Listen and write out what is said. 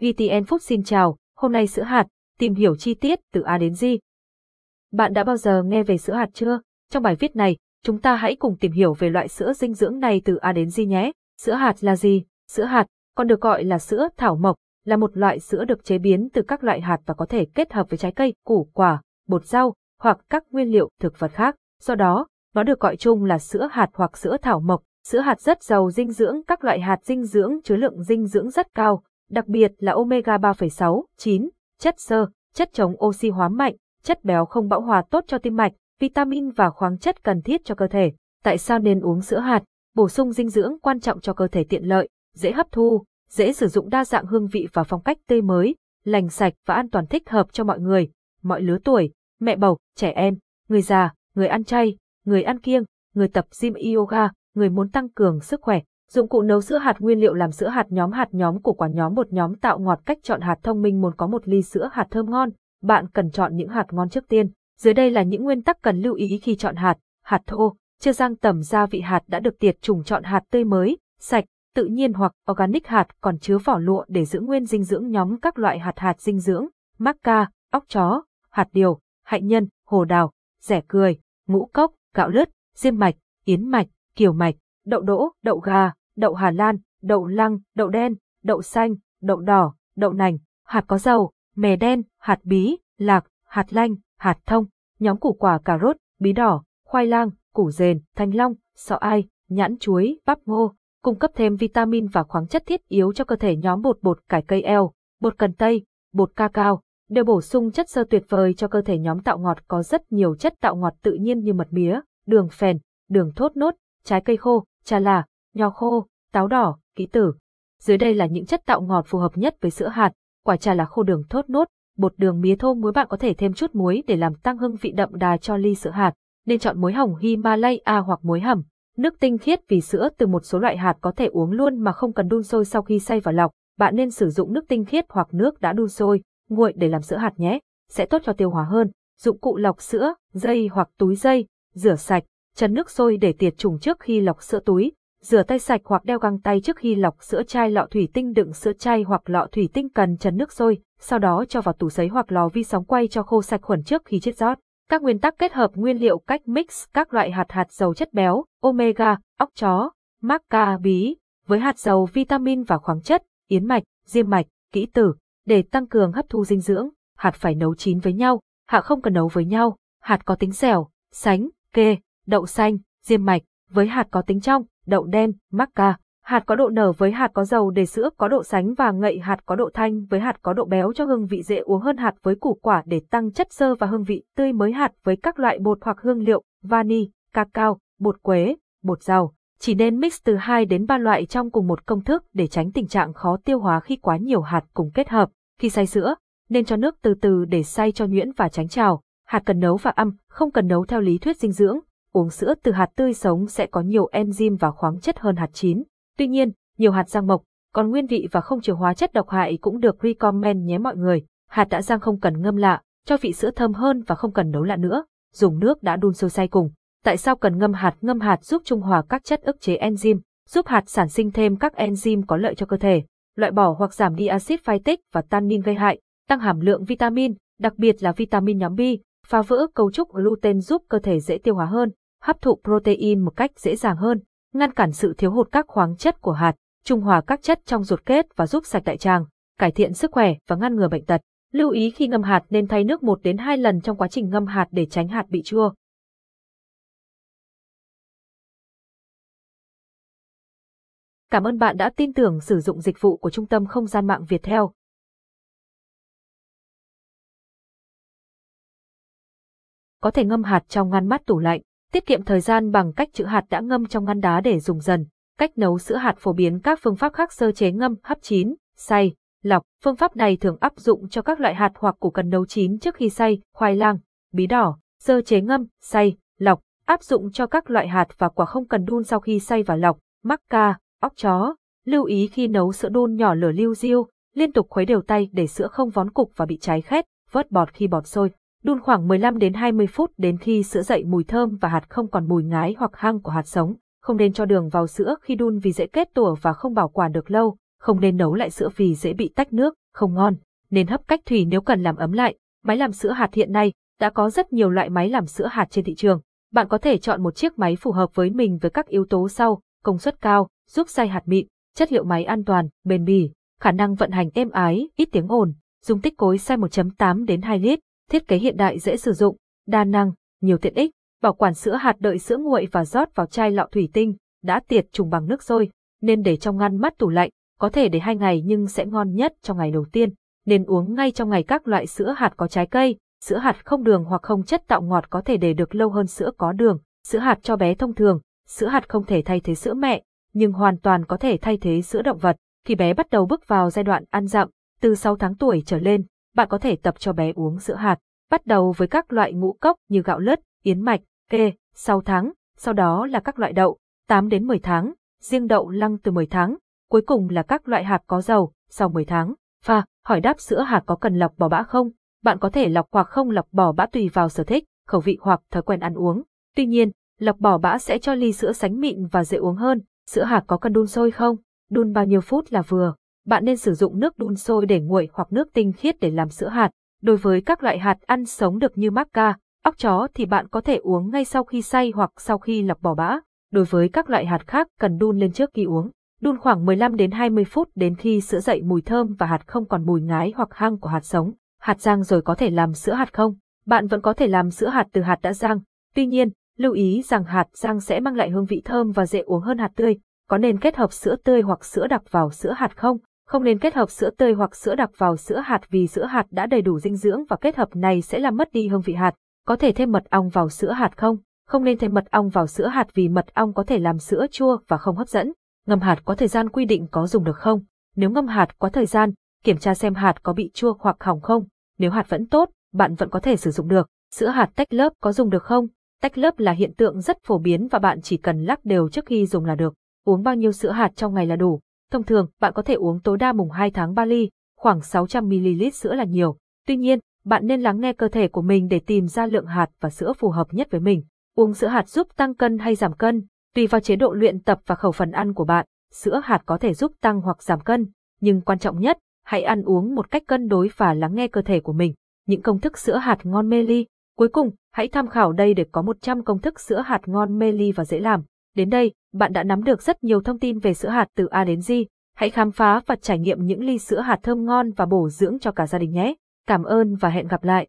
VTN phúc xin chào, hôm nay sữa hạt, tìm hiểu chi tiết từ A đến Z. Bạn đã bao giờ nghe về sữa hạt chưa? Trong bài viết này, chúng ta hãy cùng tìm hiểu về loại sữa dinh dưỡng này từ A đến Z nhé. Sữa hạt là gì? Sữa hạt, còn được gọi là sữa thảo mộc, là một loại sữa được chế biến từ các loại hạt và có thể kết hợp với trái cây, củ quả, bột rau hoặc các nguyên liệu thực vật khác. Do đó, nó được gọi chung là sữa hạt hoặc sữa thảo mộc. Sữa hạt rất giàu dinh dưỡng, các loại hạt dinh dưỡng chứa lượng dinh dưỡng rất cao, đặc biệt là omega 3,6, 9, chất xơ, chất chống oxy hóa mạnh, chất béo không bão hòa tốt cho tim mạch, vitamin và khoáng chất cần thiết cho cơ thể. Tại sao nên uống sữa hạt? Bổ sung dinh dưỡng quan trọng cho cơ thể tiện lợi, dễ hấp thu, dễ sử dụng đa dạng hương vị và phong cách tươi mới, lành sạch và an toàn thích hợp cho mọi người, mọi lứa tuổi, mẹ bầu, trẻ em, người già, người ăn chay, người ăn kiêng, người tập gym yoga, người muốn tăng cường sức khỏe. Dụng cụ nấu sữa hạt nguyên liệu làm sữa hạt nhóm hạt nhóm của quả nhóm bột nhóm tạo ngọt cách chọn hạt thông minh muốn có một ly sữa hạt thơm ngon, bạn cần chọn những hạt ngon trước tiên. Dưới đây là những nguyên tắc cần lưu ý khi chọn hạt, hạt thô, chưa rang tẩm gia vị hạt đã được tiệt trùng chọn hạt tươi mới, sạch, tự nhiên hoặc organic hạt còn chứa vỏ lụa để giữ nguyên dinh dưỡng nhóm các loại hạt hạt dinh dưỡng, macca, óc chó, hạt điều, hạnh nhân, hồ đào, rẻ cười, ngũ cốc, gạo lứt, diêm mạch, yến mạch, kiều mạch, đậu đỗ, đậu gà, đậu Hà Lan, đậu lăng, đậu đen, đậu xanh, đậu đỏ, đậu nành, hạt có dầu, mè đen, hạt bí, lạc, hạt lanh, hạt thông, nhóm củ quả cà rốt, bí đỏ, khoai lang, củ dền, thanh long, sọ ai, nhãn chuối, bắp ngô, cung cấp thêm vitamin và khoáng chất thiết yếu cho cơ thể nhóm bột bột cải cây eo, bột cần tây, bột ca cao, đều bổ sung chất xơ tuyệt vời cho cơ thể nhóm tạo ngọt có rất nhiều chất tạo ngọt tự nhiên như mật mía, đường phèn, đường thốt nốt, trái cây khô, trà là, nho khô, táo đỏ, ký tử. Dưới đây là những chất tạo ngọt phù hợp nhất với sữa hạt, quả trà là khô đường thốt nốt, bột đường mía thô muối bạn có thể thêm chút muối để làm tăng hương vị đậm đà cho ly sữa hạt, nên chọn muối hồng Himalaya hoặc muối hầm. Nước tinh khiết vì sữa từ một số loại hạt có thể uống luôn mà không cần đun sôi sau khi xay và lọc, bạn nên sử dụng nước tinh khiết hoặc nước đã đun sôi, nguội để làm sữa hạt nhé, sẽ tốt cho tiêu hóa hơn. Dụng cụ lọc sữa, dây hoặc túi dây, rửa sạch, chấn nước sôi để tiệt trùng trước khi lọc sữa túi, rửa tay sạch hoặc đeo găng tay trước khi lọc sữa chai lọ thủy tinh đựng sữa chai hoặc lọ thủy tinh cần chấn nước sôi, sau đó cho vào tủ sấy hoặc lò vi sóng quay cho khô sạch khuẩn trước khi chiết rót. Các nguyên tắc kết hợp nguyên liệu cách mix các loại hạt hạt dầu chất béo, omega, óc chó, maca bí, với hạt dầu vitamin và khoáng chất, yến mạch, diêm mạch, kỹ tử, để tăng cường hấp thu dinh dưỡng, hạt phải nấu chín với nhau, hạ không cần nấu với nhau, hạt có tính dẻo, sánh, kê, đậu xanh, diêm mạch, với hạt có tính trong, đậu đen, macca, hạt có độ nở với hạt có dầu để sữa có độ sánh và ngậy hạt có độ thanh với hạt có độ béo cho hương vị dễ uống hơn hạt với củ quả để tăng chất xơ và hương vị tươi mới hạt với các loại bột hoặc hương liệu, vani, cacao, bột quế, bột rau. Chỉ nên mix từ 2 đến 3 loại trong cùng một công thức để tránh tình trạng khó tiêu hóa khi quá nhiều hạt cùng kết hợp. Khi xay sữa, nên cho nước từ từ để xay cho nhuyễn và tránh trào. Hạt cần nấu và âm, không cần nấu theo lý thuyết dinh dưỡng. Uống sữa từ hạt tươi sống sẽ có nhiều enzyme và khoáng chất hơn hạt chín. Tuy nhiên, nhiều hạt rang mộc, còn nguyên vị và không chứa hóa chất độc hại cũng được recommend nhé mọi người. Hạt đã rang không cần ngâm lạ, cho vị sữa thơm hơn và không cần nấu lạ nữa. Dùng nước đã đun sôi say cùng. Tại sao cần ngâm hạt? Ngâm hạt giúp trung hòa các chất ức chế enzyme, giúp hạt sản sinh thêm các enzyme có lợi cho cơ thể, loại bỏ hoặc giảm đi axit phytic và tannin gây hại, tăng hàm lượng vitamin, đặc biệt là vitamin nhóm B, phá vỡ cấu trúc gluten giúp cơ thể dễ tiêu hóa hơn, hấp thụ protein một cách dễ dàng hơn, ngăn cản sự thiếu hụt các khoáng chất của hạt, trung hòa các chất trong ruột kết và giúp sạch đại tràng, cải thiện sức khỏe và ngăn ngừa bệnh tật. Lưu ý khi ngâm hạt nên thay nước 1 đến 2 lần trong quá trình ngâm hạt để tránh hạt bị chua. Cảm ơn bạn đã tin tưởng sử dụng dịch vụ của Trung tâm Không gian mạng Việt Theo. Có thể ngâm hạt trong ngăn mát tủ lạnh, tiết kiệm thời gian bằng cách trữ hạt đã ngâm trong ngăn đá để dùng dần. Cách nấu sữa hạt phổ biến các phương pháp khác sơ chế ngâm, hấp chín, xay, lọc. Phương pháp này thường áp dụng cho các loại hạt hoặc củ cần nấu chín trước khi xay, khoai lang, bí đỏ, sơ chế ngâm, xay, lọc, áp dụng cho các loại hạt và quả không cần đun sau khi xay và lọc, mắc ca, óc chó. Lưu ý khi nấu sữa đun nhỏ lửa lưu diêu, liên tục khuấy đều tay để sữa không vón cục và bị cháy khét, vớt bọt khi bọt sôi. Đun khoảng 15 đến 20 phút đến khi sữa dậy mùi thơm và hạt không còn mùi ngái hoặc hăng của hạt sống. Không nên cho đường vào sữa khi đun vì dễ kết tủa và không bảo quản được lâu. Không nên nấu lại sữa vì dễ bị tách nước. không ngon, nên hấp cách thủy nếu cần làm ấm lại. Máy làm sữa hạt hiện nay đã có rất nhiều loại máy làm sữa hạt trên thị trường. Bạn có thể chọn một chiếc máy phù hợp với mình với các yếu tố sau, công suất cao, giúp xay hạt mịn, chất liệu máy an toàn, bền bỉ, khả năng vận hành êm ái, ít tiếng ồn, dung tích cối xay 1.8 đến 2 lít, thiết kế hiện đại dễ sử dụng, đa năng, nhiều tiện ích, bảo quản sữa hạt đợi sữa nguội và rót vào chai lọ thủy tinh, đã tiệt trùng bằng nước sôi, nên để trong ngăn mát tủ lạnh, có thể để hai ngày nhưng sẽ ngon nhất trong ngày đầu tiên, nên uống ngay trong ngày các loại sữa hạt có trái cây, sữa hạt không đường hoặc không chất tạo ngọt có thể để được lâu hơn sữa có đường, sữa hạt cho bé thông thường, sữa hạt không thể thay thế sữa mẹ, nhưng hoàn toàn có thể thay thế sữa động vật. Khi bé bắt đầu bước vào giai đoạn ăn dặm, từ 6 tháng tuổi trở lên, bạn có thể tập cho bé uống sữa hạt, bắt đầu với các loại ngũ cốc như gạo lứt, yến mạch, kê, 6 tháng, sau đó là các loại đậu, 8 đến 10 tháng, riêng đậu lăng từ 10 tháng, cuối cùng là các loại hạt có dầu, sau 10 tháng. Pha, hỏi đáp sữa hạt có cần lọc bỏ bã không? Bạn có thể lọc hoặc không lọc bỏ bã tùy vào sở thích, khẩu vị hoặc thói quen ăn uống. Tuy nhiên, lọc bỏ bã sẽ cho ly sữa sánh mịn và dễ uống hơn. Sữa hạt có cần đun sôi không? Đun bao nhiêu phút là vừa? Bạn nên sử dụng nước đun sôi để nguội hoặc nước tinh khiết để làm sữa hạt. Đối với các loại hạt ăn sống được như macca, óc chó thì bạn có thể uống ngay sau khi xay hoặc sau khi lọc bỏ bã. Đối với các loại hạt khác cần đun lên trước khi uống. Đun khoảng 15 đến 20 phút đến khi sữa dậy mùi thơm và hạt không còn mùi ngái hoặc hăng của hạt sống. Hạt rang rồi có thể làm sữa hạt không? Bạn vẫn có thể làm sữa hạt từ hạt đã rang. Tuy nhiên, lưu ý rằng hạt rang sẽ mang lại hương vị thơm và dễ uống hơn hạt tươi. Có nên kết hợp sữa tươi hoặc sữa đặc vào sữa hạt không? Không nên kết hợp sữa tươi hoặc sữa đặc vào sữa hạt vì sữa hạt đã đầy đủ dinh dưỡng và kết hợp này sẽ làm mất đi hương vị hạt. Có thể thêm mật ong vào sữa hạt không? Không nên thêm mật ong vào sữa hạt vì mật ong có thể làm sữa chua và không hấp dẫn. Ngâm hạt có thời gian quy định có dùng được không? Nếu ngâm hạt quá thời gian, kiểm tra xem hạt có bị chua hoặc hỏng không. Nếu hạt vẫn tốt, bạn vẫn có thể sử dụng được. Sữa hạt tách lớp có dùng được không? Tách lớp là hiện tượng rất phổ biến và bạn chỉ cần lắc đều trước khi dùng là được. Uống bao nhiêu sữa hạt trong ngày là đủ. Thông thường, bạn có thể uống tối đa mùng 2 tháng 3 ly, khoảng 600ml sữa là nhiều. Tuy nhiên, bạn nên lắng nghe cơ thể của mình để tìm ra lượng hạt và sữa phù hợp nhất với mình. Uống sữa hạt giúp tăng cân hay giảm cân, tùy vào chế độ luyện tập và khẩu phần ăn của bạn, sữa hạt có thể giúp tăng hoặc giảm cân, nhưng quan trọng nhất, hãy ăn uống một cách cân đối và lắng nghe cơ thể của mình. Những công thức sữa hạt ngon mê ly. Cuối cùng, hãy tham khảo đây để có 100 công thức sữa hạt ngon mê ly và dễ làm. Đến đây, bạn đã nắm được rất nhiều thông tin về sữa hạt từ A đến Z. Hãy khám phá và trải nghiệm những ly sữa hạt thơm ngon và bổ dưỡng cho cả gia đình nhé. Cảm ơn và hẹn gặp lại.